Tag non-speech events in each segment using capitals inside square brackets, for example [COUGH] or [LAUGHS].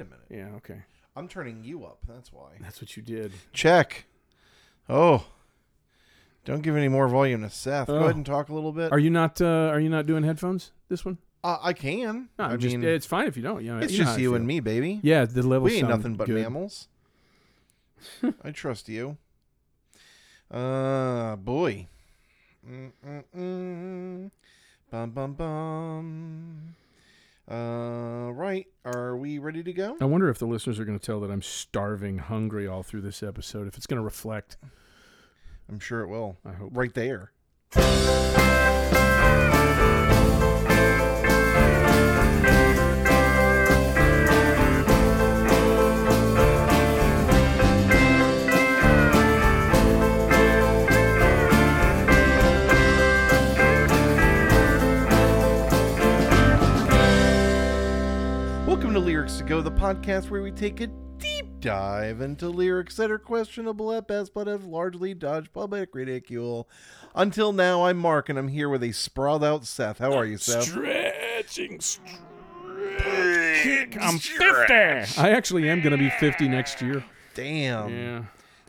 a minute. Yeah, okay. I'm turning you up. That's why. That's what you did. Check. Oh. Don't give any more volume to Seth. Go Oh. ahead and talk a little bit. Are you not? Uh, are you not doing headphones? This one? uh, I can. No, I just. mean, it's fine if you don't. You know, it's you know just you and me, baby. Yeah, the level. we ain't nothing but good. mammals. [LAUGHS] I trust you. Uh, boy. Mm-mm-mm. Bum bum bum. Uh, right. Are we ready to go? I wonder if the listeners are going to tell that I'm starving, hungry all through this episode. If it's going to reflect, I'm sure it will. I hope. Right there. Go, the podcast where we take a deep dive into lyrics that are questionable at best but have largely dodged public ridicule. Until now, I'm Mark and I'm here with a sprawled out Seth. How are you, Seth? Stretching, stretching. I'm 50. I actually am going to be 50 next year. Damn. Yeah,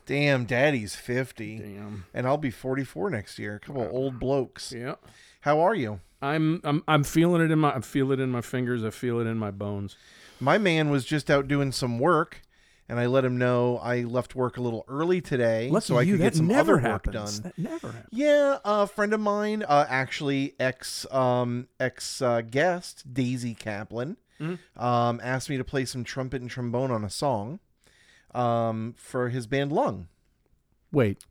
Damn, daddy's 50. damn. And I'll be 44 next year. A couple of old blokes. Yeah. How are you? I'm I'm I'm feeling it in my I feel it in my fingers. I feel it in my bones. My man was just out doing some work, and I let him know I left work a little early today so I you, could get some never other work done. That never happens. Yeah, a friend of mine, uh, actually ex um, ex uh, guest Daisy Caplan, Mhm. um, asked me to play some trumpet and trombone on a song um, for his band Lung. Wait,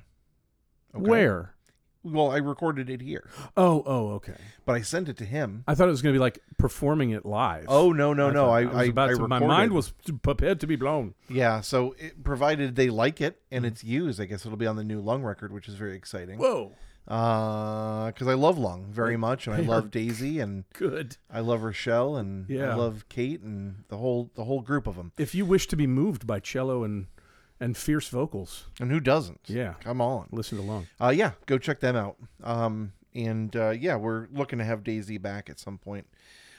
Okay? where? Well, I recorded it here, Oh, oh, okay. but I sent it to him. I thought it was going to be like performing it live. Oh no no no! thought- I was I, about I to, my recorded. mind was prepared to be blown. yeah. So it, provided they like it and Mm. it's used, I guess it'll be on the new Lung record, which is very exciting. Whoa, because I love Lung very much, and I they are love Daisy, and good. I love Rochelle, and Yeah. I love Kate, and the whole the whole group of them. If you wish to be moved by cello and and fierce vocals, And who doesn't? yeah, Come on. listen to Lung. Uh, yeah, go check them out. Um, and uh, yeah, we're looking to have Daisy back at some point.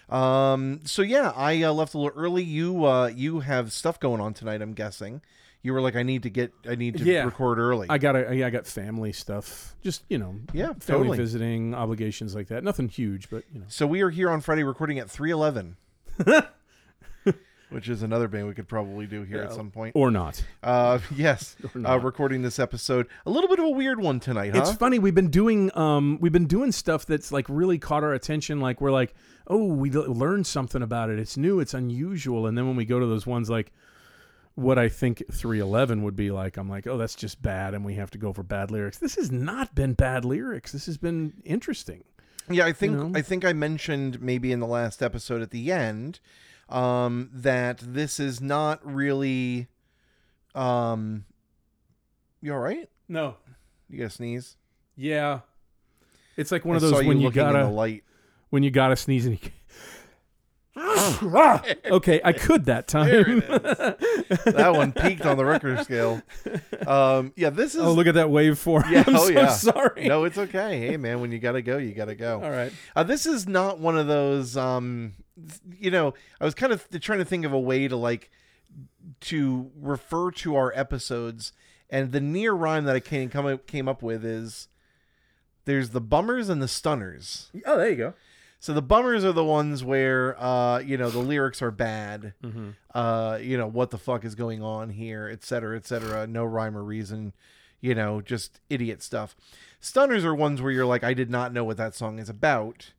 Um, so yeah, I uh, left a little early. You uh, you have stuff going on tonight. I'm guessing. You were like, I need to get, I need to Yeah. record early. I got a, yeah, I got family stuff. Just you know, Yeah, family totally. visiting obligations like that. Nothing huge, but you know. so we are here on Friday recording at 311. [LAUGHS] Which is another band we could probably do here at some point. Or not. Uh, [LAUGHS] yes, Or uh, recording this episode. A little bit of a weird one tonight, huh? It's funny. We've been doing um we've been doing stuff that's like really caught our attention. Like we're like, oh, we l- learned something about it. It's new. It's unusual. And then when we go to those ones like what I think 311 would be like, I'm like, oh, that's just bad, and we have to go for bad lyrics. This has not been bad lyrics. This has been interesting. Yeah, I think know? I think I mentioned maybe in the last episode at the end um, that this is not really. Um, you all right? No. You gotta sneeze. Yeah. It's like one of those when you you gotta light. when you gotta sneeze and you. [LAUGHS] okay, I could that [LAUGHS] time. That one peaked on the Richter scale. Um, yeah, this is. oh, look at that waveform. Yeah, [LAUGHS] I'm oh, so yeah. sorry. no, it's okay. Hey, man, when you gotta go, you gotta go. All right. Uh, this is not one of those. Um, you know, I was kind of trying to think of a way to like to refer to our episodes, and the near rhyme that I came come up, came up with is there's the bummers and the stunners. Oh, there you go. So the bummers are the ones where uh, you know the lyrics are bad. Mm-hmm. Uh, you know what the fuck is going on here, et cetera, et cetera. No rhyme or reason. You know, just idiot stuff. Stunners are ones where you're like, I did not know what that song is about.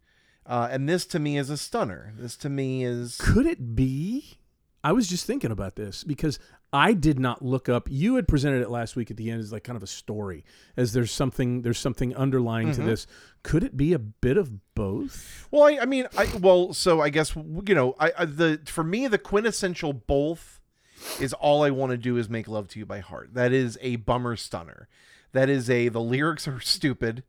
Uh, and this to me is a stunner. This to me is Could it be? I was just thinking about this because I did not look up. You had presented it last week at the end as like kind of a story, as there's something there's something underlying to Mhm. this. Could it be a bit of both? well. I, I mean, I well. So I guess you know, I, I the for me the quintessential both is all I want to do is make love to you by heart. That is a bummer stunner. That is a the lyrics are [LAUGHS] stupid,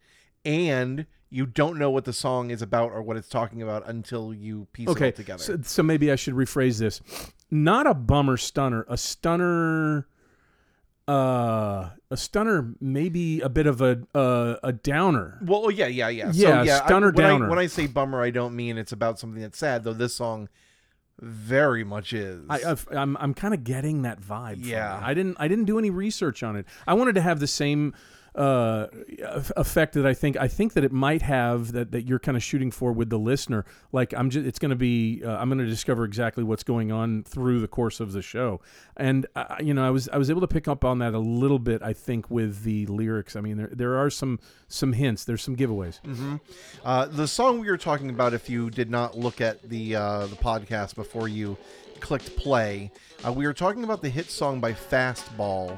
and you don't know what the song is about or what it's talking about until you piece it all Okay, together. so, so maybe I should rephrase this. Not a bummer stunner, a stunner. Uh, a stunner, maybe a bit of a uh, a downer. Well, yeah, yeah, yeah. Yeah, so, yeah, stunner I, when downer. I, when I say bummer, I don't mean it's about something that's sad. Though this song very much is. I, I'm I'm kind of getting that vibe. from Yeah. I didn't I didn't do any research on it. I wanted to have the same uh, effect that I think I think that it might have that, that you're kind of shooting for with the listener. Like I'm just it's going to be uh, I'm going to discover exactly what's going on through the course of the show, and uh, you know I was I was able to pick up on that a little bit. I think with the lyrics. I mean there there are some some hints. There's some giveaways. Uh, the song we were talking about, if you did not look at the uh, the podcast before you clicked play, uh, we were talking about the hit song by Fastball,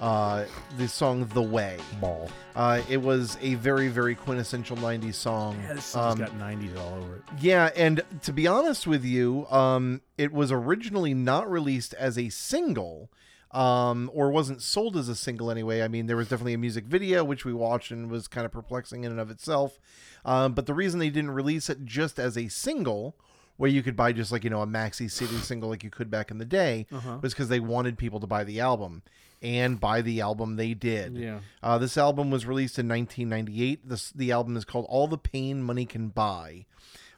uh, the song "The Way." Ball. Uh, it was a very very quintessential '90s song. Yeah, this song's Um, got 90s all over it. Yeah, and to be honest with you, um, it was originally not released as a single, um, or wasn't sold as a single anyway. I mean, there was definitely a music video which we watched and was kind of perplexing in and of itself. Um, but the reason they didn't release it just as a single, where you could buy just like you know a maxi CD single like you could back in the day, Uh-huh. was because they wanted people to buy the album, and buy the album they did. Yeah. Uh, this album was released in 1998. This the album is called "All the Pain Money Can Buy."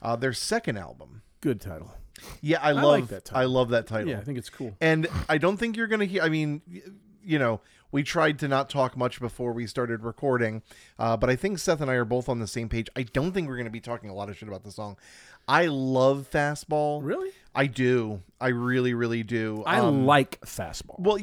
Uh, their second album. Good title. Yeah, I, like love that I title. love that title. Yeah, I think it's cool. And I don't think you're gonna hear. I mean, you know, we tried to not talk much before we started recording, uh, but I think Seth and I are both on the same page. I don't think we're gonna be talking a lot of shit about the song. I love Fastball. Really? I do. I really, really do. I Um, like fastball. Well,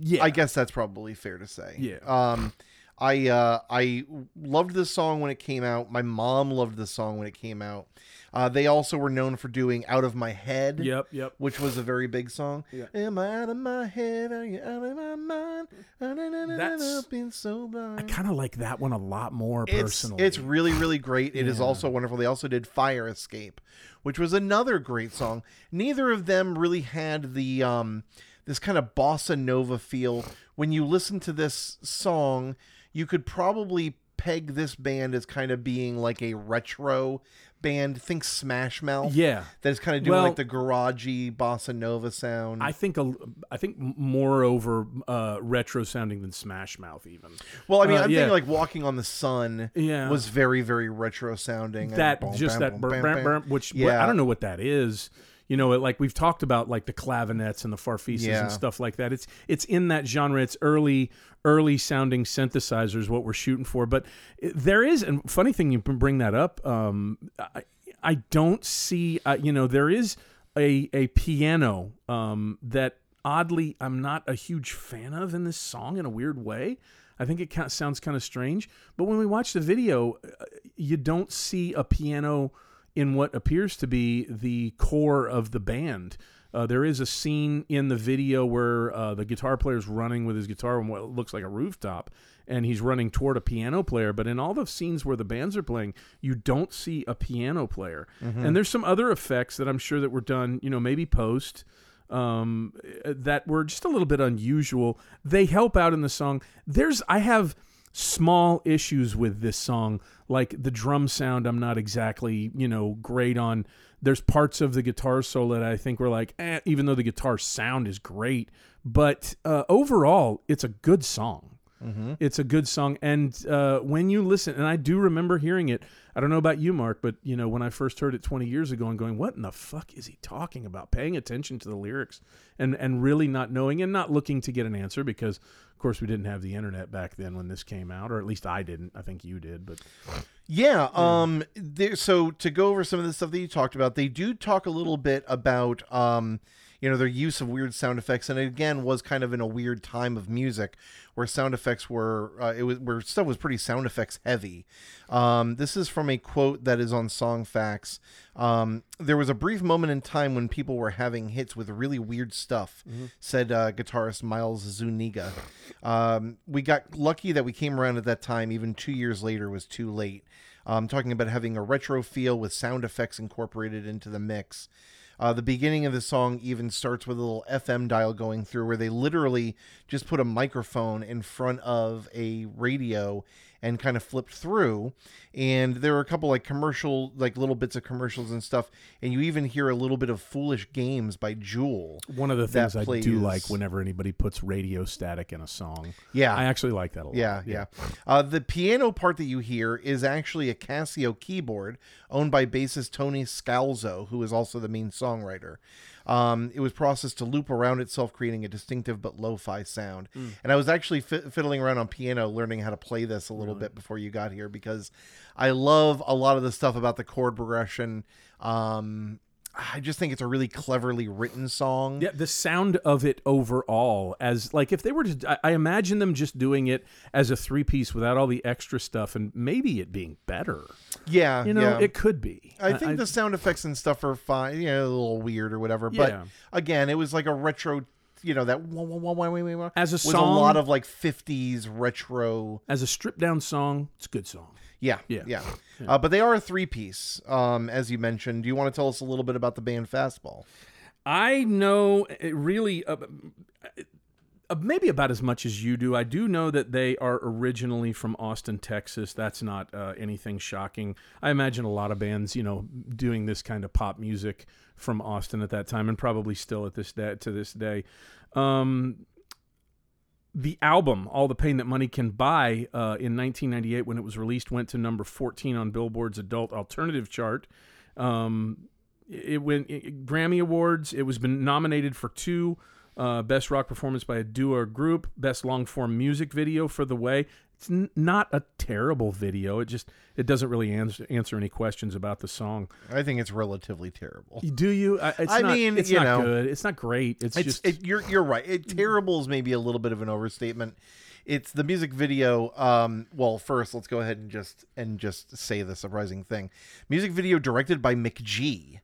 yeah. I guess that's probably fair to say. Yeah. Um, I uh, I loved this song when it came out. My mom loved this song when it came out. Uh, they also were known for doing "Out of My Head." Yep, yep. Which was a very big song. Yeah. Am I out of my head? Are you out of my mind? That's- been so blind. I kind of like that one a lot more personally. it's really, really great. It is Yeah. also wonderful. They also did Fire Escape, which was another great song. Neither of them really had the um, this kind of bossa nova feel. When you listen to this song, you could probably peg this band as kind of being like a retro band. Think Smash Mouth. yeah. That is kind of doing Well- like the garagey bossa nova sound. I think a, I think moreover uh, retro sounding than Smash Mouth even. well, I mean, uh, I'm yeah. thinking like Walking on the Sun Yeah. was very, very retro sounding. and that just bam, that bam, bam. which Yeah. I don't know what that is. You know, it, like we've talked about, like the clavinets and the farfisas Yeah. and stuff like that. It's it's in that genre. It's early early sounding synthesizers. What we're shooting for, but there is. And funny thing, you bring that up. Um, I, I don't see. Uh, you know, there is a a piano um, that oddly I'm not a huge fan of in this song in a weird way. I think it kind of sounds kind of strange, but when we watch the video, uh, you don't see a piano in what appears to be the core of the band. Uh, there is a scene in the video where uh, the guitar player is running with his guitar on what looks like a rooftop, and he's running toward a piano player. But in all the scenes where the bands are playing, you don't see a piano player. And there's some other effects that I'm sure that were done, you know, maybe post um, that were just a little bit unusual. They help out in the song. There's I have small issues with this song, like the drum sound. I'm not exactly you know great on. There's parts of the guitar solo that I think were like, eh, even though the guitar sound is great, but uh, overall, it's a good song. It's a good song, and uh, when you listen, and I do remember hearing it. I don't know about you, Mark, but you know when I first heard it 20 years ago, and going, "What in the fuck is he talking about?" Paying attention to the lyrics, and and really not knowing, and not looking to get an answer because, of course, we didn't have the internet back then when this came out, or at least I didn't. I think you did, but Yeah. Um. There, so to go over some of the stuff that you talked about, they do talk a little bit about um, you know, their use of weird sound effects, and it again was kind of in a weird time of music where sound effects were uh, it was where stuff was pretty sound effects heavy. Um, this is from a quote that is on Song Facts. Um, there was a brief moment in time when people were having hits with really weird stuff, said uh, guitarist Miles Zuniga. Um, we got lucky that we came around at that time. Even two years later was too late. Um, talking about having a retro feel with sound effects incorporated into the mix. Uh, the beginning of the song even starts with a little FM dial going through where they literally just put a microphone in front of a radio and kind of flipped through and there are a couple like commercial like little bits of commercials and stuff and you even hear a little bit of foolish games by jewel One of the things I do like whenever anybody puts radio static in a song. yeah I actually like that a lot. Yeah, yeah. Uh, the piano part that you hear is actually a Casio keyboard owned by bassist Tony Scalzo, who is also the main songwriter. Um, it was processed to loop around itself, creating a distinctive but lo-fi sound. And I was actually fi- fiddling around on piano, learning how to play this a little bit before you got here because I love a lot of the stuff about the chord progression. Um, I just think it's a really cleverly written song. Yeah, the sound of it overall, as like if they were to, I, I imagine them just doing it as a three piece without all the extra stuff, and maybe it being better. Yeah, You know, yeah. it could be. I think the sound effects and stuff are fine, you know, a little weird or whatever. But Yeah. again, it was like a retro, you know, that wah, wah, wah, wah, wah, wah, As a was song- a lot of like '50s retro. as a stripped down song, it's a good song. Yeah, Yeah. yeah. Uh, but they are a three piece, um, as you mentioned. Do you want to tell us a little bit about the band Fastball? I know it really uh, uh, maybe about as much as you do. I do know that they are originally from Austin, Texas. That's not uh, anything shocking. I imagine a lot of bands, you know, doing this kind of pop music from Austin at that time, and probably still at this day to this day. Um, the album "All the Pain That Money Can Buy" uh, in 1998, when it was released, went to number 14 on Billboard's Adult Alternative chart. Um, it went it, Grammy Awards. It was been nominated for two uh, Best Rock Performance by a Duo or Group, Best Long Form Music Video for The Way. It's n- not a terrible video. It just it doesn't really answer answer any questions about the song. I think it's relatively terrible. Do you? I, it's I not, mean, it's you not know, good. It's not great. It's, It's just it, you're you're right. It, terrible is maybe a little bit of an overstatement. It's the music video. Um, well, first let's go ahead and just and just say the surprising thing. Music video directed by McG,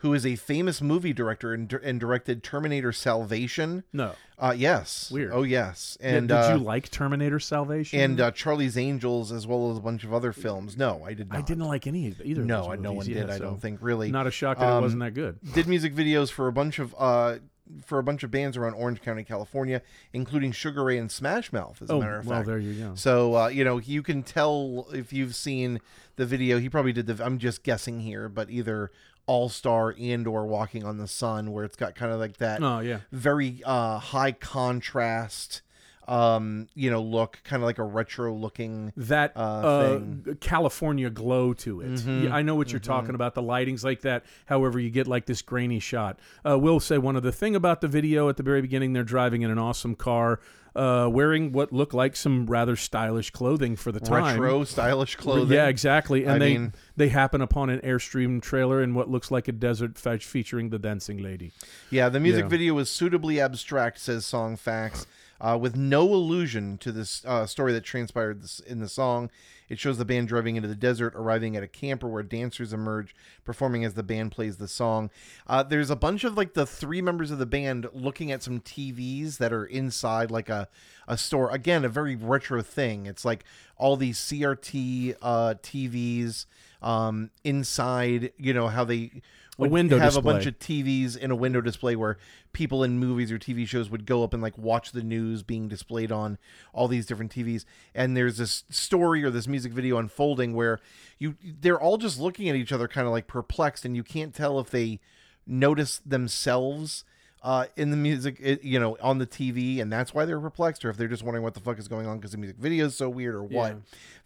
who is a famous movie director and, and directed Terminator Salvation. no. Uh, yes. Weird. Oh yes. Yeah, And did uh, you like Terminator Salvation? and uh, Charlie's Angels as well as a bunch of other films. No, I did not. I didn't like any of either. No, of those no one movies. did. Yeah, I so don't think really. Not a shock that it Um, wasn't that good. did music videos for a bunch of uh for a bunch of bands around Orange County, California, including Sugar Ray and Smash Mouth. As a Oh, matter of fact. well, fact. there you go. So uh, you know you can tell if you've seen the video. He probably did the. I'm just guessing here, but either All Star and or Walking on the Sun, where it's got kind of like that Oh yeah. very uh, high contrast, um, you know, look, kind of like a retro looking. that uh, uh, thing. Mm-hmm. California glow to it. Yeah, I know what you're talking about. The lighting's like that. However, you get like this grainy shot. Uh, will say one other thing about the video at the very beginning. They're driving in an awesome car, uh, wearing what look like some rather stylish clothing for the time. Retro stylish clothing. Yeah, exactly. And I they mean- they happen upon an airstream trailer in what looks like a desert fetch featuring the dancing lady. Yeah, the music Yeah. video is suitably abstract, says Song Facts, uh, with no allusion to this uh, story that transpired this, in the song. It shows the band driving into the desert, arriving at a camper where dancers emerge, performing as the band plays the song. Uh, there's a bunch of like the three members of the band looking at some TVs that are inside like a, a store. Again, a very retro thing. It's like all these CRT uh, TVs um, inside, you know, how they would window have a bunch of TVs in a window display where people in movies or TV shows would go up and like watch the news being displayed on all these different TVs. And there's this story or this music video unfolding where you they're all just looking at each other kind of like perplexed and you can't tell if they notice themselves uh, in the music, you know, on the TV, and that's why they're perplexed, or if they're just wondering what the fuck is going on because the music video is so weird, or what. Yeah.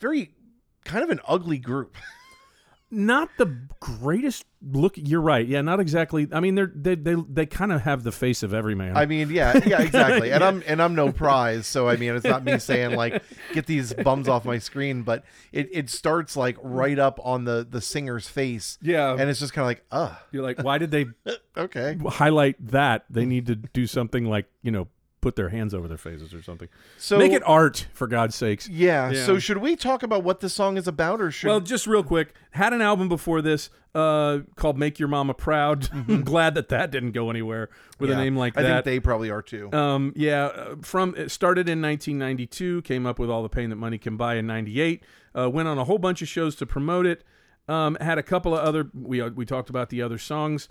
Very kind of an ugly group. [LAUGHS] not the greatest look. You're right. Yeah, not exactly. I mean, they're they they, they kind of have the face of every man. I mean, yeah, yeah, exactly. And [LAUGHS] I'm and I'm no prize, so I mean, it's not me saying like get these bums off my screen, but it, it starts like right up on the the singer's face, yeah, and it's just kind of like, uh, you're like, why did they [LAUGHS] okay. highlight that? They need to do something like you know put their hands over their faces or something. So Make it art for God's sakes. yeah, Yeah. So should we talk about what this song is about, or should Well, just real quick, had an album before this uh, called "Make Your Mama Proud." [LAUGHS] I'm glad that that didn't go anywhere with Yeah, a name like that. I think they probably are too. Um, yeah, uh, from it started in 1992, came up with all the pain that money can buy in '98. Uh, went on a whole bunch of shows to promote it. Um, had a couple of other we uh, we talked about the other songs.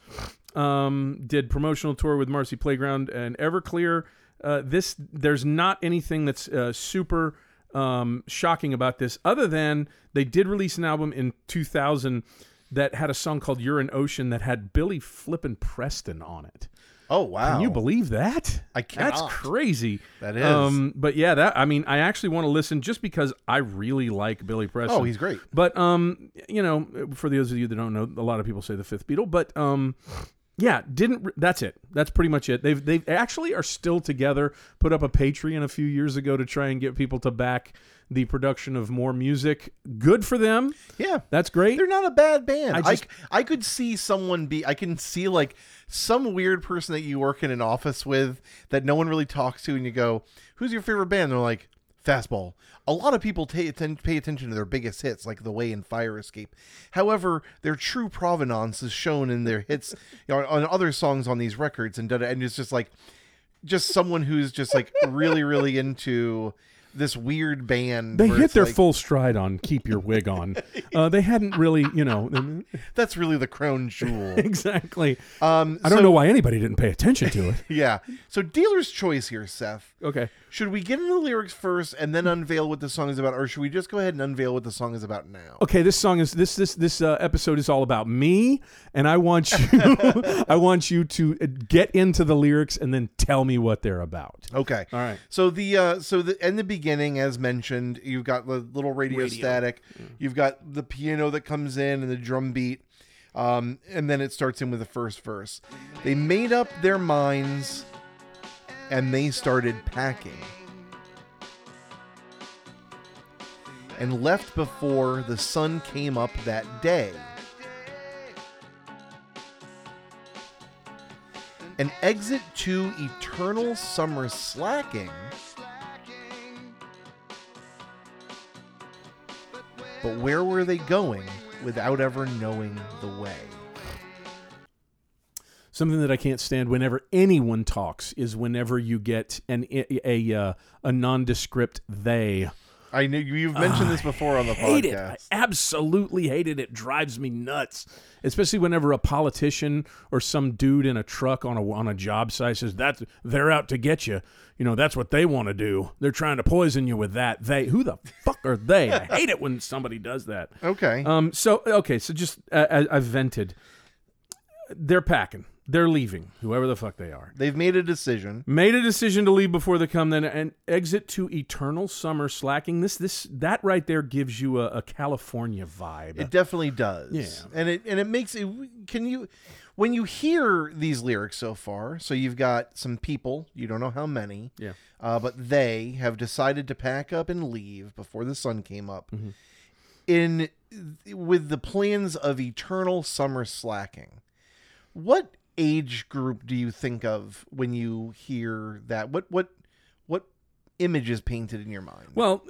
Um, did promotional tour with Marcy Playground and Everclear. Uh, this there's not anything that's uh, super um, shocking about this, other than they did release an album in 2000 that had a song called "You're an Ocean" that had Billy Flippin' Preston on it. Oh wow! Can you believe that? I can't. That's crazy. That is. Um, but yeah, that I mean, I actually want to listen just because I really like Billy Preston. oh, he's great. But um, you know, for those of you that don't know, a lot of people say the Fifth Beatle, but um, yeah, didn't. re- That's it. That's pretty much it. They've they actually are still together. Put up a Patreon a few years ago to try and get people to back the production of more music. Good for them. Yeah. That's great. They're not a bad band. I I, just- I, could see someone be. I can see like some weird person that you work in an office with that no one really talks to, and you go, "Who's your favorite band?" They're like, "Fastball." A lot of people pay, atten- pay attention to their biggest hits, like "The Way" and "Fire Escape." However, their true provenance is shown in their hits [LAUGHS] you know, on other songs on these records, and and it's just like just someone who's just like really, really into this weird band. they hit their like, full stride on "Keep Your Wig On." [LAUGHS] Uh, they hadn't really, you know, [LAUGHS] That's really the crown jewel. [LAUGHS] exactly. Um, I don't so- know why anybody didn't pay attention to it. Yeah. So dealer's choice here, Seth. Okay. Should we get into the lyrics first and then unveil what the song is about, or should we just go ahead and unveil what the song is about now? Okay, this song is this this this uh, episode is all about me, and I want you I want you to uh, get into the lyrics and then tell me what they're about. Okay. All right. So the uh so the in the beginning, as mentioned, you've got the little radio, Radio. static, you've got the piano that comes in and the drum beat, um, and then it starts in with the first verse. They made up their minds and they started packing. And left before the sun came up that day. An exit to eternal summer slacking. But where were they going without ever knowing the way? Something that I can't stand whenever anyone talks is whenever you get an a a, uh, a nondescript they. I knew you've mentioned this before on the hate it. I absolutely hate it. It drives me nuts. Especially whenever a politician or some dude in a truck on a on a job site says that's they're out to get you. You know that's what they want to do. They're trying to poison you with that. They who the [LAUGHS] fuck are they? I hate it when somebody does that. Okay. Um. So okay. So just uh, I, I've vented. They're packing. They're leaving. Whoever the fuck they are. They've made a decision. Made a decision to leave before they come, then and exit to eternal summer slacking. This this that right there gives you a, a California vibe. It definitely does. Yeah. And it and it makes it can you when you hear these lyrics so far, so you've got some people, you don't know how many, yeah. uh, but they have decided to pack up and leave before the sun came up. Mm-hmm. In with the plans of eternal summer slacking. What age group do you think of when you hear that? What what what image is painted in your mind? Well,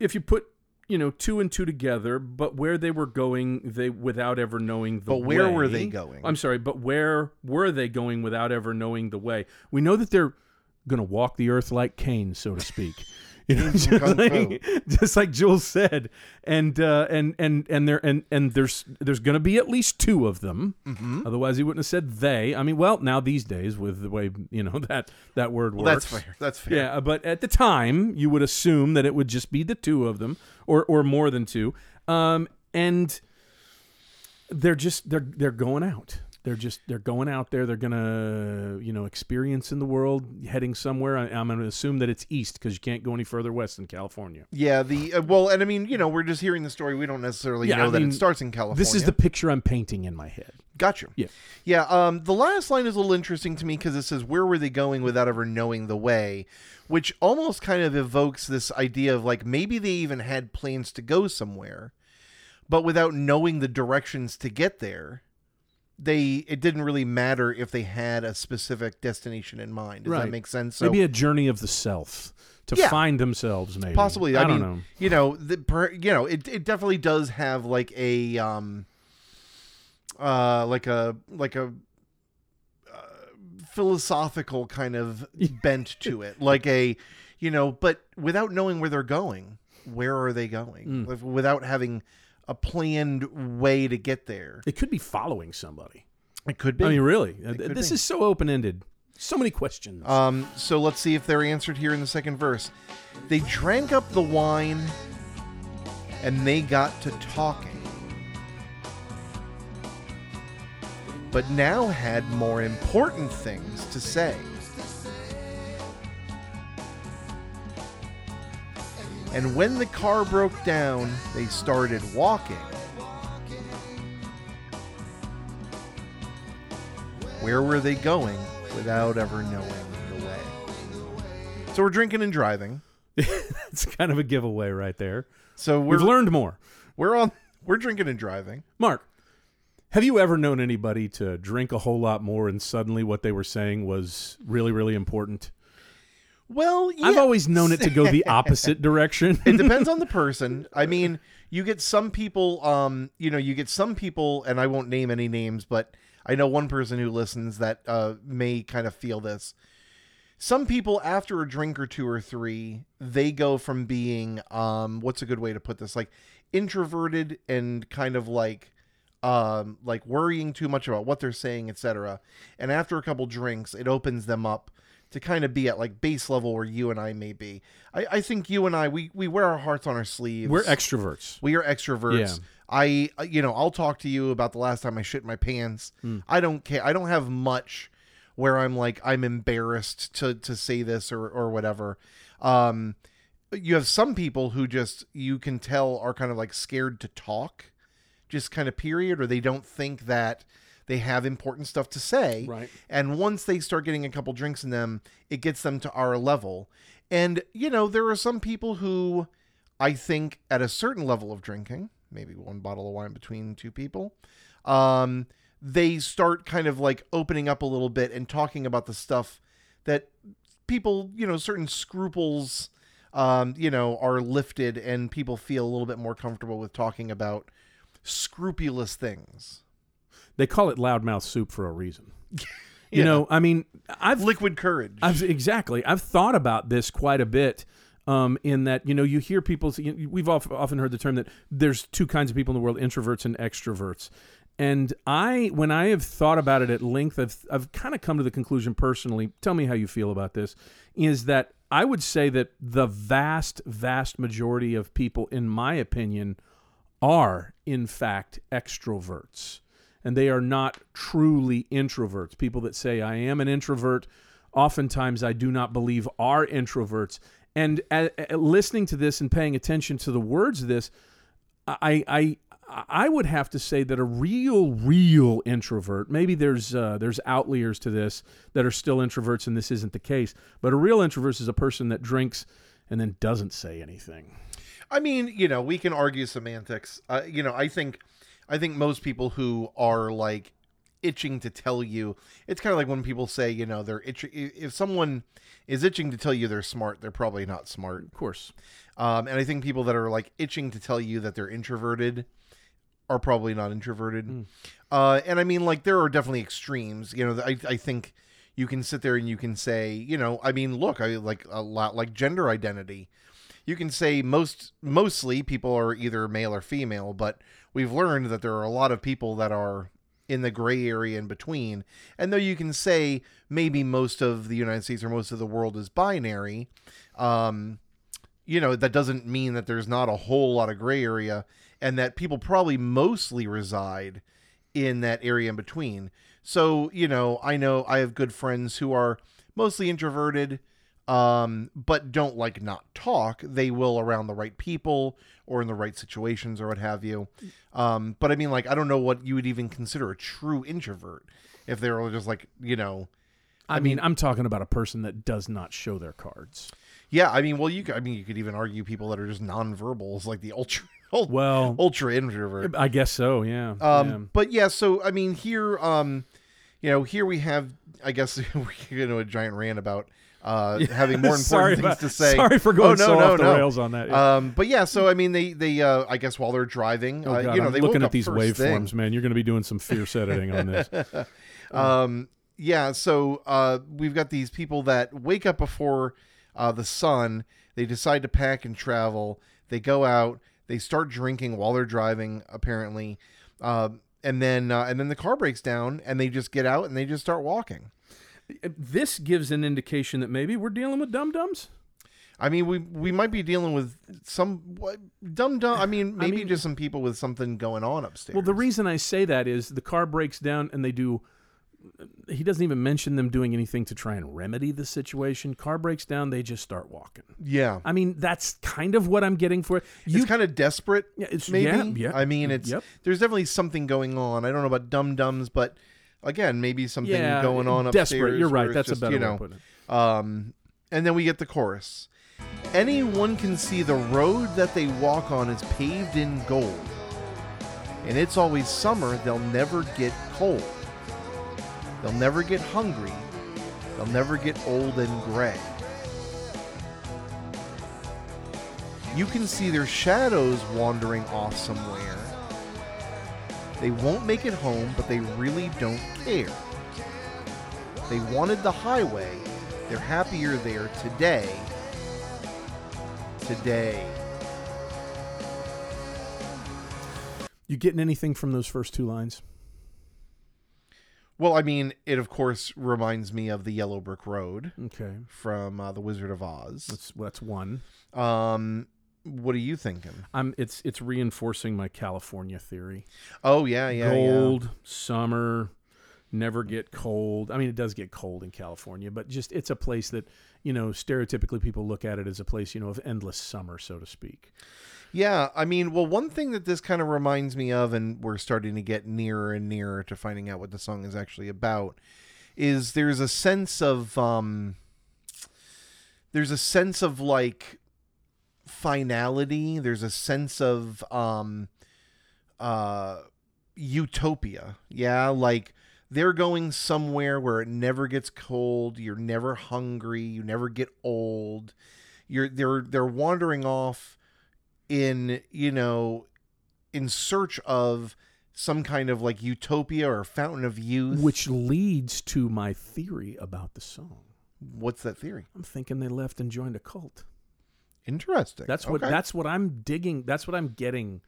if you put you know two and two together, but where they were going, they without ever knowing the But where were they going? I'm sorry, but where were they going without ever knowing the way? We know that they're going to walk the earth like Cain, so to speak. [LAUGHS] [LAUGHS] You know, just, like, just like Jules said, and uh, and and and there and and there's there's going to be at least two of them. Mhm. Otherwise, he wouldn't have said they. I mean, well, now these days with the way you know [LAUGHS] that that word Well, works, that's fair. That's fair. yeah, but at the time, you would assume that it would just be the two of them, or or more than two. Um, and they're just they're they're going out. They're just they're going out there. They're gonna you know experience in the world, heading somewhere. I, I'm gonna assume that it's east because you can't go any further west than California. Yeah, the uh, well, and I mean, you know, we're just hearing the story. We don't necessarily Yeah, know I that mean, it starts in California. This is the picture I'm painting in my head. gotcha. Yeah. yeah. Um, the last line is a little interesting to me because it says, "Where were they going without ever knowing the way," which almost kind of evokes this idea of like maybe they even had plans to go somewhere, but without knowing the directions to get there. They it didn't really matter if they had a specific destination in mind. Does that Right. make sense? So maybe a journey of the self to Yeah. find themselves. Maybe possibly I, i, don't mean know. you know the per, you know it, it definitely does have like a um uh like a like a uh, philosophical kind of [LAUGHS] bent to it like a you know but without knowing where they're going where are they going Mm. Without having a planned way to get there It could be following somebody. it could be I mean, really, Uh, this be. is so open ended. So many questions. Um, so let's see if they're answered here in the second verse. They drank up the wine and they got to talking, but now had more important things to say. And when the car broke down, they started walking. Where were they going without ever knowing the way? So we're drinking and driving. [LAUGHS] it's kind of a giveaway right there. So we're We've learned more. we're on we're drinking and driving. Mark, have you ever known anybody to drink a whole lot more and suddenly what they were saying was really, really important? Well, yeah, I've always known it to go the [LAUGHS] opposite direction. it depends on the [LAUGHS] person. I mean, you get some people, um, you know, you get some people, and I won't name any names, but I know one person who listens that uh, may kind of feel this. Some people, after a drink or two or three, they go from being, um, what's a good way to put this, like introverted and kind of like, um, like worrying too much about what they're saying, etc. And after a couple drinks, it opens them up to kind of be at like base level where you and I may be. I, I think you and I we we wear our hearts on our sleeves. We're extroverts. we are extroverts. Yeah. I uh, you know I'll talk to you about the last time I shit my pants. Hmm. I don't care. I don't have much where I'm like I'm embarrassed to to say this or or whatever. Um, you have some people who just you can tell are kind of like scared to talk, just kind of period, or they don't think that they have important stuff to say. Right. And once they start getting a couple drinks in them, it gets them to our level. And, you know, there are some people who I think at a certain level of drinking, maybe one bottle of wine between two people, um, they start kind of like opening up a little bit and talking about the stuff that people, you know, certain scruples, um, you know, are lifted and people feel a little bit more comfortable with talking about scrupulous things. They call it loudmouth soup for a reason. [LAUGHS] Yeah. You know, I mean, I've Liquid courage. I've exactly. I've thought about this quite a bit. Um, in that you know you hear people we've often often heard the term that there's two kinds of people in the world introverts and extroverts and I when I have thought about it at length I've, I've kind of come to the conclusion personally tell me how you feel about this is that I would say that the vast vast majority of people in my opinion are in fact extroverts and they are not truly introverts people that say I am an introvert oftentimes I do not believe are introverts. And listening to this and paying attention to the words of this, I, I, I would have to say that a real, real introvert. Maybe there's uh, there's outliers to this that are still introverts, and this isn't the case. But a real introvert is a person that drinks and then doesn't say anything. I mean, you know, we can argue semantics. Uh, you know, I think, I think most people who are like itching to tell you, it's kind of like when people say, you know, they're itching. If someone is itching to tell you they're smart, they're probably not smart. Of course, Um, and I think people that are like itching to tell you that they're introverted are probably not introverted. Uh, and I mean, like, there are definitely extremes. You know, I, I think you can sit there and you can say, you know, I mean, look, I like a lot like gender identity. You can say most mostly people are either male or female, but we've learned that there are a lot of people that are in the gray area in between. And though you can say maybe most of the United States or most of the world is binary, um, you know, that doesn't mean that there's not a whole lot of gray area and that people probably mostly reside in that area in between. So, you know, I know I have good friends who are mostly introverted, um, but don't like not talk. They will around the right people or in the right situations or what have you. Um, but I mean, like, I don't know what you would even consider a true introvert if they were just like, you know, I, mean, I'm talking about a person that does not show their cards. yeah. I mean, well, you, could, I mean, you could even argue people that are just nonverbals, like the ultra, [LAUGHS] Well, ultra introvert. I guess so. Yeah. Um, yeah. but yeah, so I mean, here, um, you know, here we have, I guess, [LAUGHS] we get into a giant rant about uh, [LAUGHS] having more important things about- to say. Sorry for going Oh, no, so no, off the rails on that. Um, but yeah, so I mean, they they uh, I guess while they're driving, oh uh, God, you know, I'm they looking at these waveforms, man. You're going to be doing some fierce editing on this. [LAUGHS] Um, yeah, so uh, we've got these people that wake up before uh, the sun. They decide to pack and travel. They go out. They start drinking while they're driving, apparently, um, and then uh, and then the car breaks down, and they just get out and they just start walking. This gives an indication that maybe we're dealing with dum dums. I mean, we we might be dealing with some dumb dumb. I mean, [SIGHS] maybe mean- just some people with something going on upstairs. Well, the reason I say that is the car breaks down and they do. He doesn't even mention them doing anything to try and remedy the situation. Car breaks down, they just start walking. yeah, I mean, that's kind of what I'm getting for it. You, it's kind of desperate. yeah, it's maybe. yeah, yeah. I mean, it's Yep. there's definitely something going on. I don't know about dum dums, but again, maybe something yeah, going on upstairs. Desperate. You're right. That's just, a better you way know, of putting it. Um, and then we get the chorus. Anyone can see the road that they walk on is paved in gold. And it's always summer, they'll never get cold. They'll never get hungry. They'll never get old and gray. You can see their shadows wandering off somewhere. They won't make it home, but they really don't care. They wanted the highway. They're happier there today. Today. You getting anything from those first two lines? Well, I mean, it of course reminds me of the Yellow Brick Road Okay, from uh, The Wizard of Oz. that's that's one. Um, what are you thinking? I'm it's it's reinforcing my California theory. Oh yeah, yeah, Gold, summer, never get cold. I mean, it does get cold in California, but just it's a place that you know stereotypically people look at it as a place you know of endless summer, so to speak. yeah. Yeah, I mean, well, one thing that this kind of reminds me of, and we're starting to get nearer and nearer to finding out what the song is actually about, is there's a sense of um, there's a sense of like finality. There's a sense of um, uh, utopia. Yeah, like they're going somewhere where it never gets cold. You're never hungry. You never get old. You're they're they're wandering off in you know in search of some kind of like utopia or fountain of youth. Which leads to my theory about the song. What's that theory? I'm thinking they left and joined a cult. Interesting. That's what Okay. that's what I'm digging. That's what I'm getting.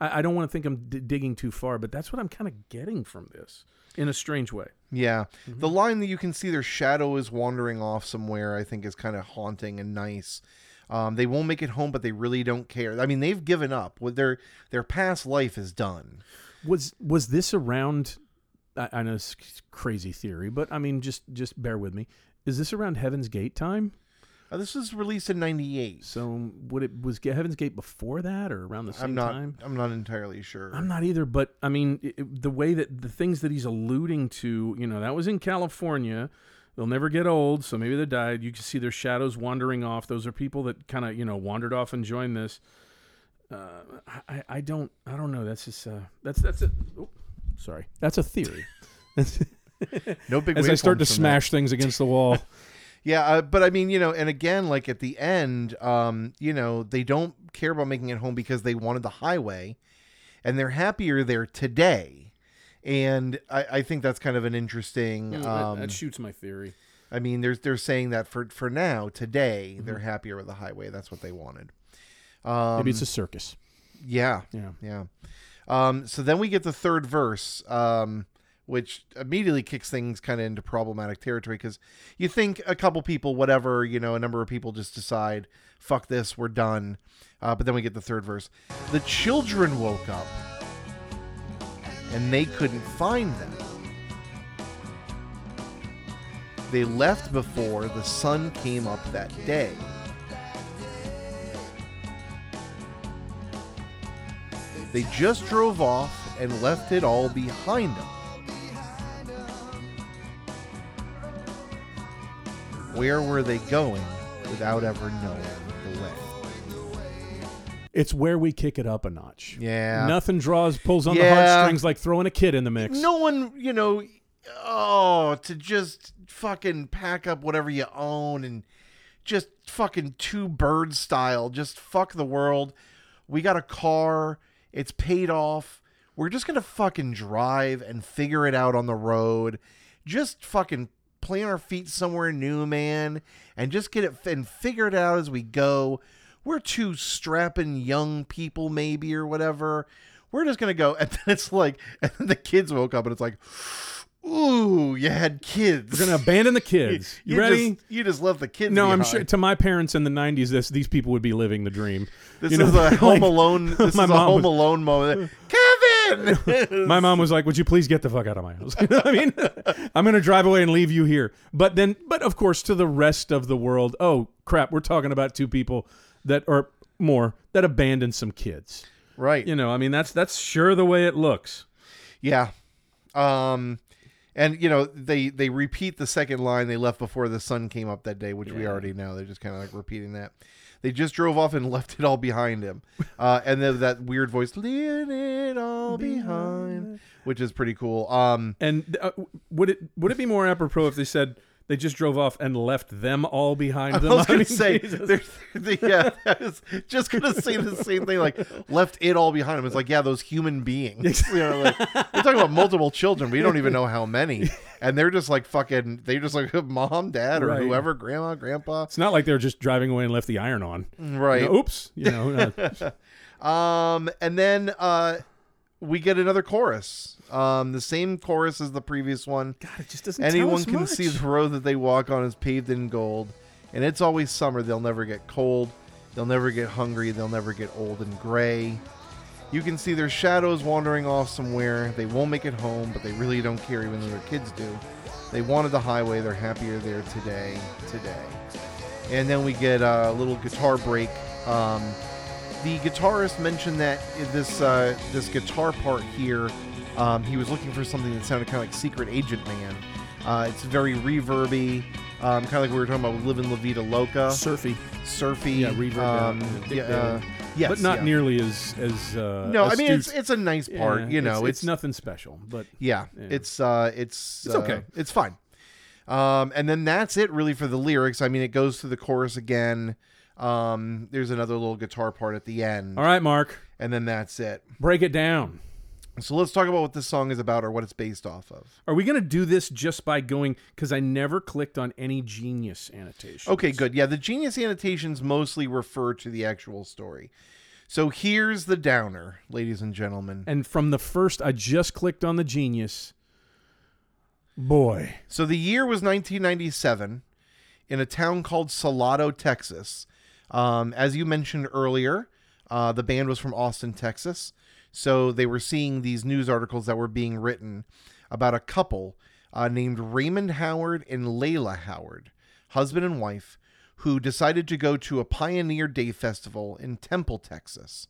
I, I don't want to think I'm d- digging too far, but that's what I'm kind of getting from this in a strange way. Yeah. Mm-hmm. The line that you can see their shadow is wandering off somewhere, I think is kind of haunting and nice. Um, they won't make it home, but they really don't care. I mean, they've given up. What their their past life is done. Was was this around? I, I know it's crazy theory, but I mean, just just bear with me. Is this around Heaven's Gate time? Uh, this was released in '98. So would it was Heaven's Gate before that or around the same I'm not. time? I'm not entirely sure. I'm not either, but I mean, it, it- the way that the things that he's alluding to, you know, that was in California. They'll never get old, so maybe they died. You can see their shadows wandering off. Those are people that kind of, you know, wandered off and joined this. Uh, I, I don't, I don't know. That's just, uh, that's that's a, oh, sorry, that's a theory. [LAUGHS] no big. As I start to smash things against the wall, [LAUGHS] Yeah, uh, but I mean, you know, and again, like at the end, um, you know, they don't care about making it home because they wanted the highway, and they're happier there today. And I, I think that's kind of an interesting. Mm, that, Um, that shoots my theory. I mean, there's they're saying that for for now, today, they're Mm-hmm. happier with the highway. That's what they wanted. Um, Maybe it's a circus. yeah, Yeah. yeah. Um, so then we get the third verse, um, which immediately kicks things kind of into problematic territory because you think a couple people, whatever, you know, a number of people just decide, fuck this, we're done. Uh, but then we get the third verse. The children woke up and they couldn't find them. They left before the sun came up that day. They just drove off and left it all behind them. Where were they going without ever knowing the way? It's where we kick it up a notch. Yeah. Nothing draws, pulls on the Yeah. heartstrings like throwing a kid in the mix. No one, you know, oh, to just fucking pack up whatever you own and just fucking two birds style, just fuck the world. We got a car, it's paid off. We're just gonna fucking drive and figure it out on the road. Just fucking plant our feet somewhere new, man, and just get it and figure it out as we go. We're two strapping young people, maybe or whatever. We're just gonna go, [LAUGHS] and then it's like, and then the kids woke up, and it's like, Ooh, you had kids. We're gonna abandon the [LAUGHS] kids. You, you ready? Just, you just left the kids. no, I'm sure. To my parents in the '90s, this these people would be living the dream. This you know, is a [LAUGHS] like, Home Alone. This is a Home was- Alone moment. Kevin. [LAUGHS] My mom was like, "Would you please get the fuck out of my house?" You know what I mean, I'm gonna drive away and leave you here. But then, but of course, to the rest of the world, oh crap, we're talking about two people that are more that abandoned some kids. right. You know, I mean, that's that's sure the way it looks. Yeah. Um and you know, they they repeat the second line they left before the sun came up that day, which we already know. They're just kind of like repeating that. They just drove off and [LAUGHS] left it all behind him. Uh and then that weird voice, leaving it all behind, which is pretty cool. Um And uh, would it would it be more apropos if they said they just drove off and left them all behind I them? was [LAUGHS] I gonna [LAUGHS] say, Jesus. yeah, I was just gonna say the same thing. Like, left it all behind him. It's like, yeah, those human beings. [LAUGHS] You know, like we're talking about multiple children. We don't even know how many, and they're just like fucking. They're just like mom, dad, or Right. whoever, grandma, grandpa. It's not like they're just driving away and left the iron on. Right. You know, oops. You know. uh, Um, and then uh, we get another chorus. Um, the same chorus as the previous one. God, it just doesn't. Anyone can much. see the road that they walk on is paved in gold, and it's always summer. They'll never get cold. They'll never get hungry. They'll never get old and gray. You can see their shadows wandering off somewhere. They won't make it home, but they really don't care, even though their kids do. They wanted the highway. They're happier there today. Today. And then we get a little guitar break. Um, the guitarist mentioned that this uh, this guitar part here, um, he was looking for something that sounded kind of like Secret Agent Man. Uh, it's very reverby, um, kind of like we were talking about with Livin' La Vida Loca, surfy, surfy, Yeah, reverb, um, yeah, uh, yes, but not yeah. nearly as as. Uh, No, I mean it's it's a nice part, Yeah, you know. it's, it's nothing special, but yeah, Yeah. it's uh, it's It's uh, okay. It's fine. Um, and then that's it really for the lyrics. I mean, it goes to the chorus again. Um, there's another little guitar part at the end, all right, Mark, and then that's it. break it down. So let's talk about what this song is about or what it's based off of. Are we gonna do this just by going? Because I never clicked on any Genius annotations. Okay, good. Yeah, the Genius annotations mostly refer to the actual story. So here's the downer, ladies and gentlemen. And from the first, I just clicked on the Genius. Boy, So the year was 1997 in a town called Salado, Texas. Um, as you mentioned earlier, uh, the band was from Austin, Texas. So they were seeing these news articles that were being written about a couple uh, named Raymond Howard and Layla Howard, husband and wife, who decided to go to a Pioneer Day festival in Temple, Texas.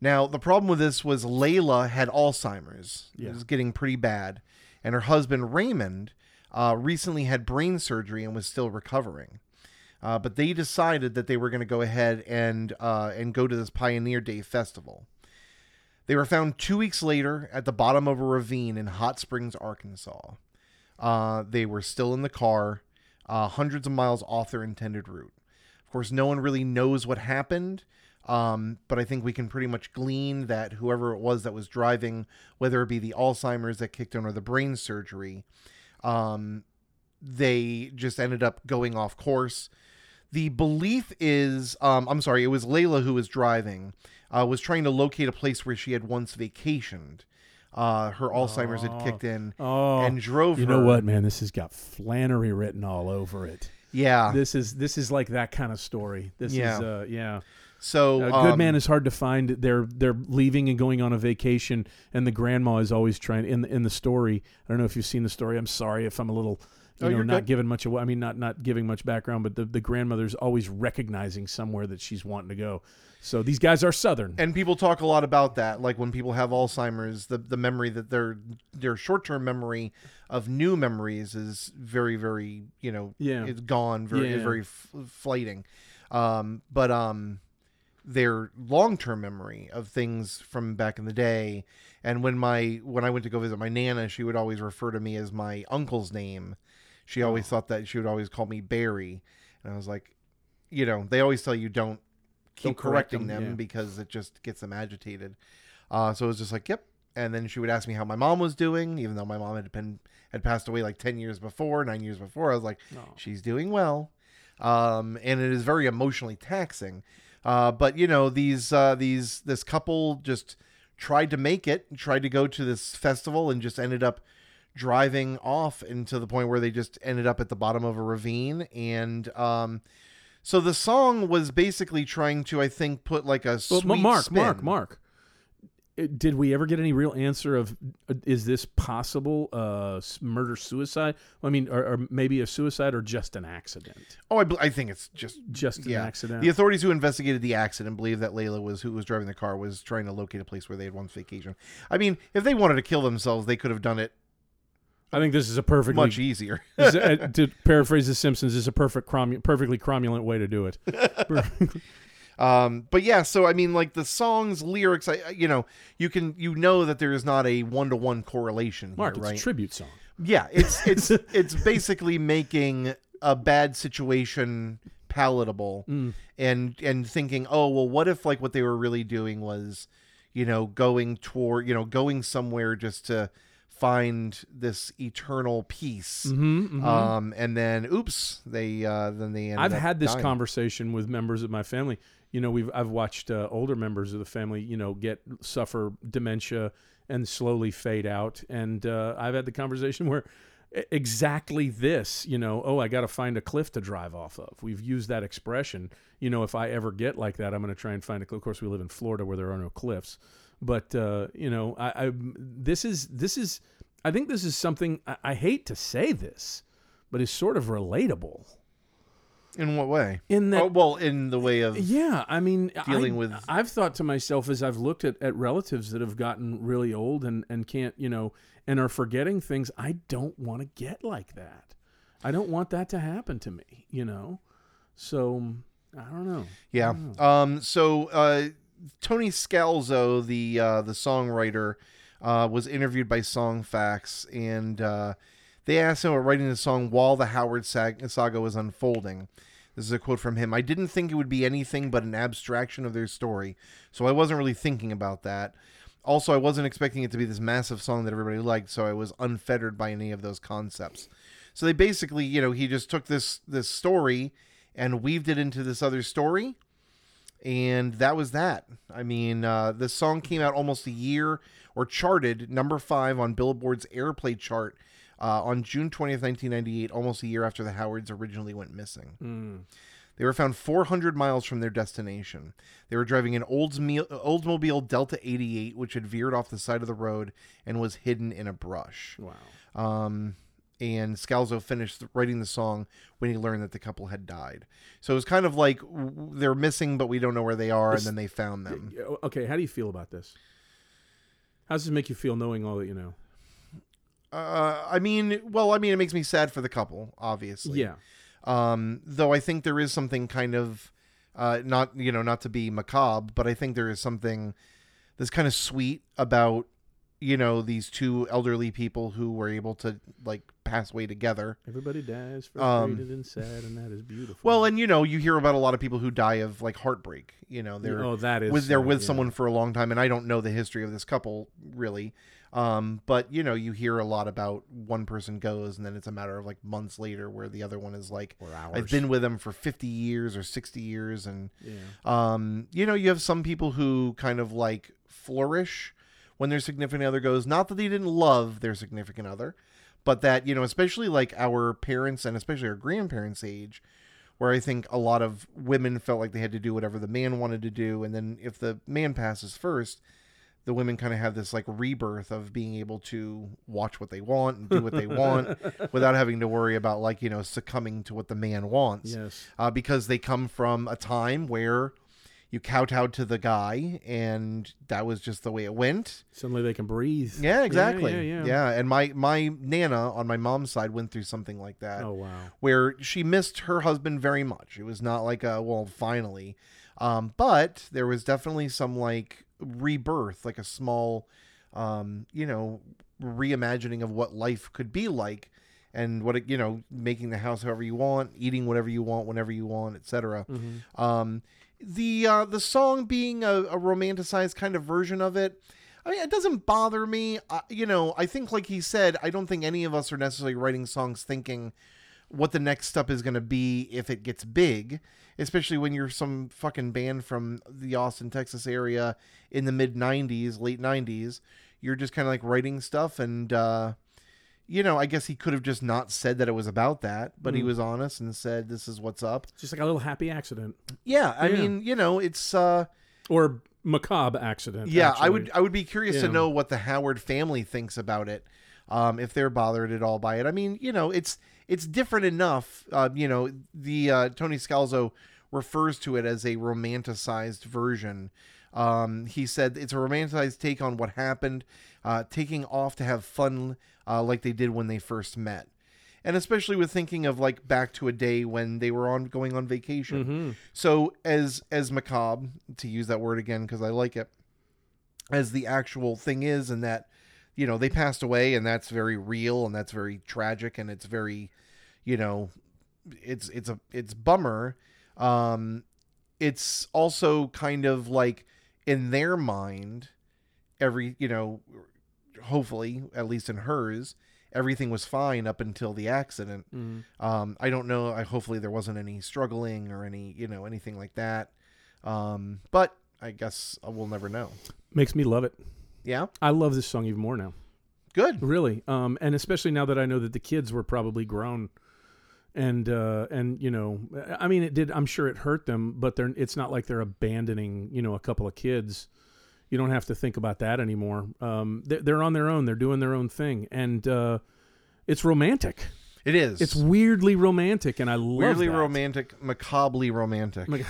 Now, the problem with this was Layla had Alzheimer's. Yeah. It was getting pretty bad. And her husband, Raymond, uh, recently had brain surgery and was still recovering. Uh, but they decided that they were going to go ahead and uh, and go to this Pioneer Day festival. They were found two weeks later at the bottom of a ravine in Hot Springs, Arkansas. Uh, they were still in the car, uh, hundreds of miles off their intended route. Of course, no one really knows what happened, um, but I think we can pretty much glean that whoever it was that was driving, whether it be the Alzheimer's that kicked in or the brain surgery, um, they just ended up going off course. The belief is, um, I'm sorry, it was Layla who was driving, uh, was trying to locate a place where she had once vacationed. Uh, her Alzheimer's had kicked in oh, and drove you her. know what, man? This has got Flannery written all over it. Yeah. This is this is like that kind of story. This Yeah. is uh, yeah. so A good um, man is hard to find. They're they're leaving and going on a vacation, and the grandma is always trying. In the, in the story, I don't know if you've seen the story. I'm sorry if I'm a little, you Oh, know, you're not good. giving much away. I mean, not not giving much background, but the the grandmother's always recognizing somewhere that she's wanting to go. So these guys are southern. and people talk a lot about that like when people have alzheimer's the, the memory that their their short-term memory of new memories is very very you know Yeah. it's gone very Yeah. very f- flighting um but um their long-term memory of things from back in the day and when my when i went to go visit my nana she would always refer to me as my uncle's name she always thought that she would always call me barry and i was like you know they always tell you don't keep Don't correct correcting them, them yeah. because it just gets them agitated. Uh, so it was just like, yep. And then she would ask me how my mom was doing, even though my mom had been had passed away like ten years before, nine years before. I was like, Oh. she's doing well, um, and it is very emotionally taxing. Uh, but you know, these uh, these this couple just tried to make it, tried to go to this festival, and just ended up driving off into the point where they just ended up at the bottom of a ravine and um so the song was basically trying to i think put like a Well, Mark, spin. Mark, Mark. uh, Did we ever get any real answer of uh, is this possible uh, murder suicide? I mean, or, or maybe a suicide or just an accident? oh I, bel- I think it's just Just an Yeah. accident. the authorities who investigated the accident believe that layla was who was driving the car was trying to locate a place where they had once vacation i mean if they wanted to kill themselves they could have done it I think this is a perfectly much easier [LAUGHS] is a- to paraphrase The Simpsons, is a perfect crom- perfectly cromulent way to do it. [LAUGHS] Um, but yeah, so I mean, like the songs, lyrics, I, you know, you can you know that there is not a one to one correlation here, Mark, it's right? a tribute song. yeah, it's it's [LAUGHS] it's basically making a bad situation palatable, Mm. and and thinking, oh well, what if like what they were really doing was, you know, going toward, you know, going somewhere just to find this eternal peace. Mm-hmm, Um, and then, oops, they uh, then they. I've had this dying. conversation with members of my family. You know, we've I've watched uh, older members of the family, you know, get suffer dementia and slowly fade out, and uh, I've had the conversation [LAUGHS] where exactly this, you know, oh, I got to find a cliff to drive off of. We've used that expression. You know, if I ever get like that, I'm going to try and find a cliff. Of course, we live in Florida where there are no cliffs, but uh, you know, I, I this is this is I think this is something I, I hate to say this, but is sort of relatable In what way? in that oh, well, in the way of yeah i mean Dealing I, with- i've thought to myself as i've looked at, at relatives that have gotten really old and, and can't you know and are forgetting things i don't want to get like that i don't want that to happen to me you know so i don't know Yeah. Um. So, uh, Tony Scalzo, the uh, the songwriter, uh, was interviewed by Songfacts, and uh, they asked him about writing the song while the Howard saga was unfolding. This is a quote from him. I didn't think it would be anything but an abstraction of their story, so I wasn't really thinking about that. Also, I wasn't expecting it to be this massive song that everybody liked, so I was unfettered by any of those concepts. So they basically, you know, he just took this this story and weaved it into this other story and that was that. I mean, uh, the song came out almost a year or charted number five on Billboard's airplay chart uh, on June 20th, 1998, almost a year after the Howards originally went missing. Mm. They were found 400 miles from their destination. They were driving an Oldsmobile, Oldsmobile Delta 88, which had veered off the side of the road and was hidden in a brush. wow Um, and Scalzo finished writing the song when he learned that the couple had died. So it was kind of like they're missing, but we don't know where they are, and then they found them. Okay how do you feel about this how does this make you feel knowing all that you know Uh, I mean, well, I mean, it makes me sad for the couple, obviously. yeah Um, though I think there is something kind of, uh, not you know, not to be macabre, but I think there is something that's kind of sweet about, you know, these two elderly people who were able to like pass away together. everybody dies Um, frustrated and sad and that is beautiful Well, and you know, you hear about a lot of people who die of like heartbreak. You know, they're oh that is with they're with yeah. someone for a long time and i don't know the history of this couple really um, but you know you hear a lot about one person goes and then it's a matter of like months later where the other one is like i've been with them for 50 years or 60 years and yeah um, you know you have some people who kind of like flourish when their significant other goes not that they didn't love their significant other but that you know especially like our parents and especially our grandparents age where i think a lot of women felt like they had to do whatever the man wanted to do and then if the man passes first the women kind of have this like rebirth of being able to watch what they want and do what they want [LAUGHS] without having to worry about like you know succumbing to what the man wants. Yes. Uh, because they come from a time where you kowtowed to the guy and that was just the way it went suddenly they can breathe yeah exactly yeah, yeah. Yeah. and my my nana on my mom's side went through something like that oh wow where she missed her husband very much it was not like a well finally um, but there was definitely some like rebirth like a small um, you know reimagining of what life could be like and what it you know making the house however you want eating whatever you want whenever you want etc Mhm. um, the uh, the song being a, a romanticized kind of version of it, I mean, it doesn't bother me. Uh, you know, I think, like he said, I don't think any of us are necessarily writing songs thinking what the next step is going to be if it gets big, especially when you're some fucking band from the Austin, Texas area in the mid '90s, late '90s. You're just kind of like writing stuff and. Uh, you know, I guess he could have just not said that it was about that, but he Mm. was honest and said this is what's up. Just like a little happy accident Yeah, I Yeah. mean, you know, it's uh or macabre accident. yeah, I would I would be curious to know what the Howard family thinks about it. Um if they're bothered at all by it. I mean, you know, it's it's different enough. Uh, you know, the uh, Tony Scalzo refers to it as a romanticized version. Um, he said it's a romanticized take on what happened, uh, taking off to have fun uh, like they did when they first met. And especially with thinking of like back to a day when they were on going on vacation. Mhm. So as as macabre to use that word again because I like it, as the actual thing is, and that you know they passed away, and that's very real, and that's very tragic, and it's very, you know, it's it's a it's bummer. Um, it's also kind of like in their mind, every you know, hopefully at least in hers, everything was fine up until the accident. Mhm. Um, I don't know. I hopefully there wasn't any struggling or any you know anything like that. Um, but I guess we'll never know. makes me love it. Yeah, I love this song even more now. good. Really, um, and especially now that I know that the kids were probably grown, and uh, and you know, I mean, it did. I'm sure it hurt them, but they're. It's not like they're abandoning, you know, a couple of kids. You don't have to think about that anymore. Um, they're, on their own. They're doing their own thing, and uh, it's romantic. It is. It's weirdly romantic, and I love weirdly that. romantic, macabrely romantic. [LAUGHS]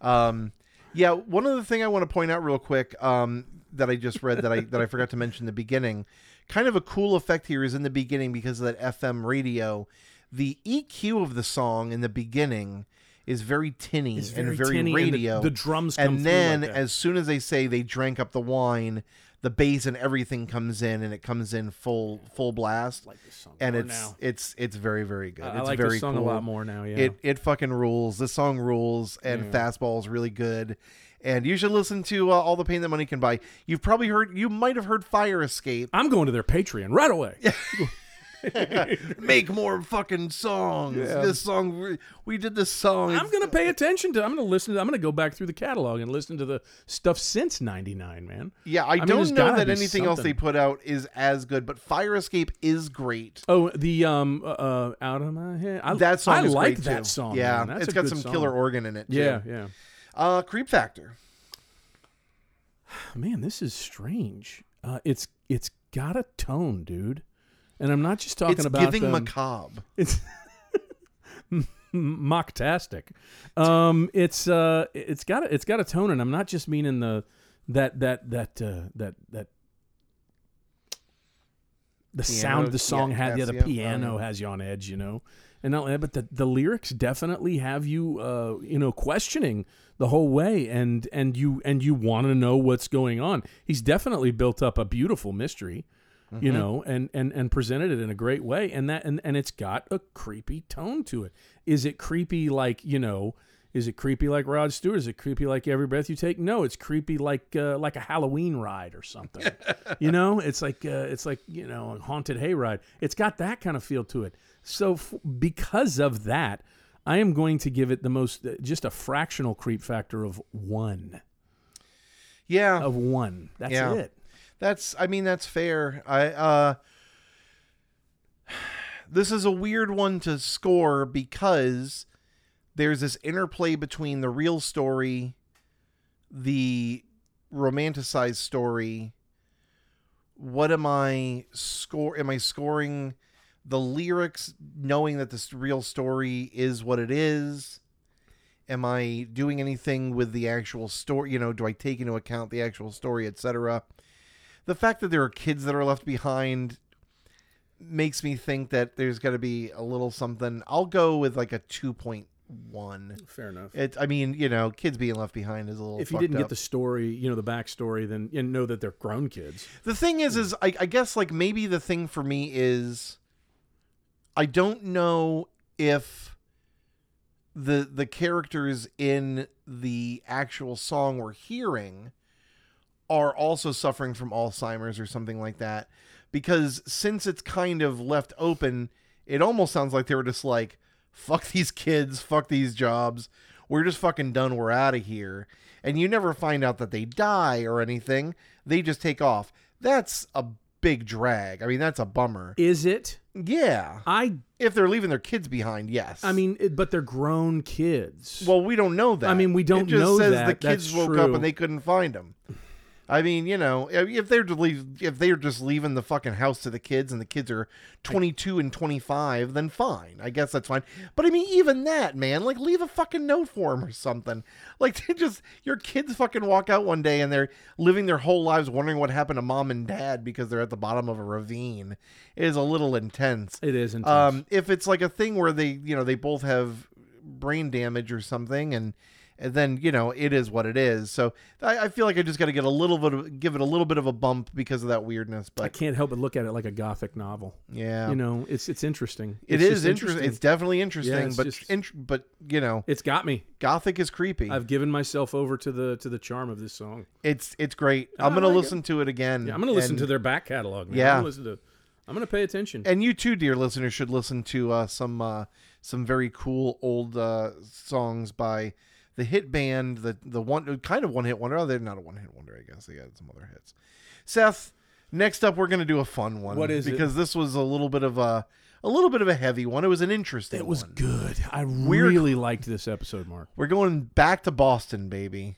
Um, yeah. One other thing I want to point out real quick um, that I just read that I that I forgot to mention in the beginning. Kind of a cool effect here is in the beginning because of that FM radio. The EQ of the song in the beginning is very tinny It's and very very tinny, and the- radio. the, drums and then like as soon as they say they drank up the wine, the bass and everything comes in and it comes in full full blast. like this song and it's now. it's it's very very good. I it's like very this song cool. a lot more now. Yeah, It it fucking rules. This song rules, and Yeah. fastball is really good. And you should listen to uh, all the pain that money can buy. You've probably heard. You might have heard Fire Escape. I'm going to their Patreon right away. [LAUGHS] [LAUGHS] Make more fucking songs. Yeah. This song we- we did this song. I'm gonna pay attention to. I'm gonna listen to. I'm gonna go back through the catalog and listen to the stuff since '99, man. yeah, I, mean, don't know that anything else they put out is as good, but Fire Escape is great. Oh, the um, uh, uh out of my head. I, That song I like that too. song. Yeah, it's got some song. killer organ in it. Too. Yeah, yeah. Uh, Creep Factor. [SIGHS] Man, this is strange. Uh, it's it's got a tone, dude. And I'm not just talking it's about giving um, macabre. [LAUGHS] It's [LAUGHS] mocktastic. Um, it's uh, it's got a, it's got a tone, and I'm not just meaning the that that that uh, that that the Piano, sound the song yeah, had. Yeah, the piano um, has you on edge, you know. And not but the, the lyrics definitely have you, uh, you know, questioning the whole way, and and you and you want to know what's going on. He's definitely built up a beautiful mystery, you Mm-hmm. know, and and and presented it in a great way, and that and and it's got a creepy tone to it. Is it creepy like you know? Is it creepy like Rod Stewart? Is it creepy like Every Breath You Take? No, it's creepy like uh, like a Halloween ride or something. [LAUGHS] you know, it's like uh, it's like you know a haunted hayride. It's got that kind of feel to it. So f- because of that, I am going to give it the most uh, just a fractional creep factor of one Yeah, of one. That's Yeah. it. That's I mean that's fair. I uh [SIGHS] this is a weird one to score because there's this interplay between the real story, the romanticized story. What am I score am I scoring the lyrics knowing that this real story is what it is? Am I doing anything with the actual story? You know, do I take into account the actual story, etc.? The fact that there are kids that are left behind makes me think that there's got to be a little something. I'll go with like a 2.1. Fair enough. It I mean, you know, kids being left behind is a little if you didn't up. get the story, you know, the backstory, then you know that they're grown kids. The thing is is I, I guess like maybe the thing for me is I don't know if the the characters in the actual song we're hearing are also suffering from Alzheimer's or something like that. Because since it's kind of left open, it almost sounds like they were just like, fuck these kids, fuck these jobs. We're just fucking done. We're out of here. And you never find out that they die or anything. They just take off. That's a big drag. I mean, that's a bummer. Is it? Yeah. I If they're leaving their kids behind, yes. I mean, it, but they're grown kids. well, we don't know that. I mean, we don't it just know says that. the kids That's woke up and they couldn't find them. I mean, you know, if they're to leave, if they're just leaving the fucking house to the kids and the kids are 22 and 25, then fine. I guess that's fine. But I mean, even that, man, like leave a fucking note for them or something. [LAUGHS] Like, they just your kids fucking walk out one day and they're living their whole lives wondering what happened to mom and dad because they're at the bottom of a ravine is a little intense. it is intense. Um, if it's like a thing where they, you know, they both have brain damage or something, and, and then you know it is what it is. So I, I feel like I just got to get a little bit of give it a little bit of a bump because of that weirdness. But I can't help but look at it like a gothic novel. yeah, You know, it's it's interesting. it It's is just interesting. It's definitely interesting, it's but just- but you know, it's got me. gothic is creepy. I've given myself over to the to the charm of this song. it's it's great. I I'm gonna like it. listen to it again. Yeah, I'm gonna listen and- to their back catalog. Man. Yeah. I'm listen to. I'm gonna pay attention. and you too, dear listeners, should listen to uh, some uh, some very cool old uh, songs by the hit band, the the one kind of one hit wonder. Oh, they're not a one hit wonder, I guess. They had some other hits. Seth, next up, we're gonna do a fun one. What is it? because this was a little bit of a a little bit of a heavy one. It was an interesting. it was one. good. I Weird- really liked this episode, Mark. We're going back to Boston, baby,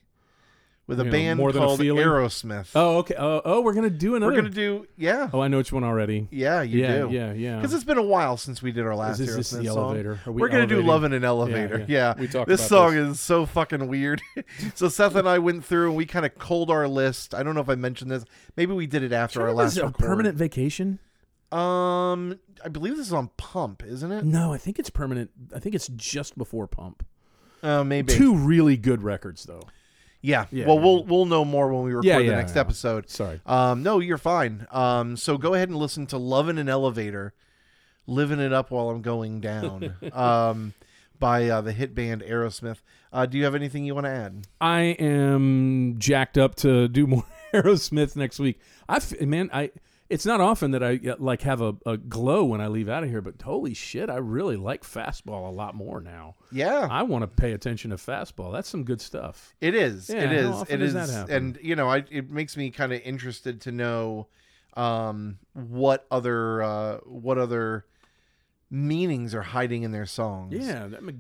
with a You know, band More Than called? Aerosmith. Oh, okay. Oh, oh, we're gonna do another. we're gonna do yeah, Oh, I know which one already. yeah, you yeah, do. yeah, yeah. Because it's been a while since we did our last Is this Aerosmith the song. elevator? Are we We're gonna do "Love in an Elevator." yeah. Yeah, We talked This about song this. is so fucking weird. [LAUGHS] so Seth and I went through and we kind of culled our list. I don't know if I mentioned this. Maybe we did it after our last it a permanent vacation? Um, I believe this is on Pump, isn't it? No, I think it's permanent. I think it's just before Pump. Uh, maybe. Two really good records, though. Yeah. Yeah, Well, we'll we'll know more when we record Yeah, the next yeah. episode. Sorry. Um, no, you're fine. Um, so go ahead and listen to "Love in an Elevator," living it up while I'm going down. [LAUGHS] um, by uh, the hit band Aerosmith. Uh, do you have anything you want to add? I am jacked up to do more [LAUGHS] Aerosmith next week. I man, I it's not often that I uh, like have a, a glow when I leave out of here, but holy shit, I really like fastball a lot more now. Yeah. I want to pay attention to fastball. That's some good stuff. It is. Yeah, it is. It is. And you know, I it makes me kind of interested to know um, what other uh, what other meanings are hiding in their songs. Yeah, that, ma-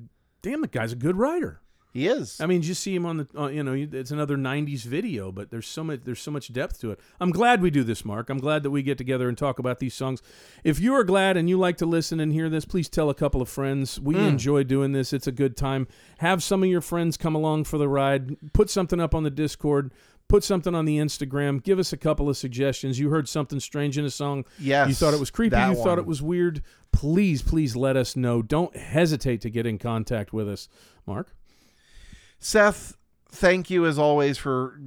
damn, the guy's a good writer. He is. I mean, just see him on the, uh, you know, it's another '90s video, but there's so much, there's so much depth to it. I'm glad we do this, Mark. I'm glad that we get together and talk about these songs. If you are glad and you like to listen and hear this, please tell a couple of friends. We enjoy doing this. It's a good time. Have some of your friends come along for the ride. Put something up on the Discord. Put something on the Instagram. Give us a couple of suggestions. You heard something strange in a song. Yes, You thought it was creepy. You thought it was weird. Please, please let us know. Don't hesitate to get in contact with us, Mark. Seth, thank you as always for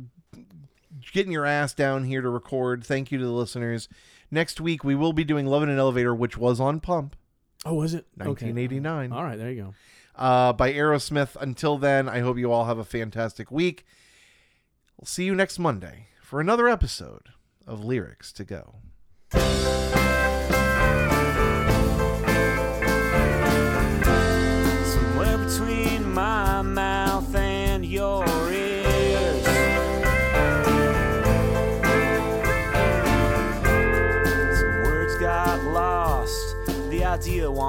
getting your ass down here to record. Thank you to the listeners. Next week we will be doing "Love in an Elevator," which was on Pump, Oh, was it? Okay. 1989. All right, there you go. uh, by Aerosmith. Until then, I hope you all have a fantastic week. We'll see you next Monday for another episode of Lyrics to Go.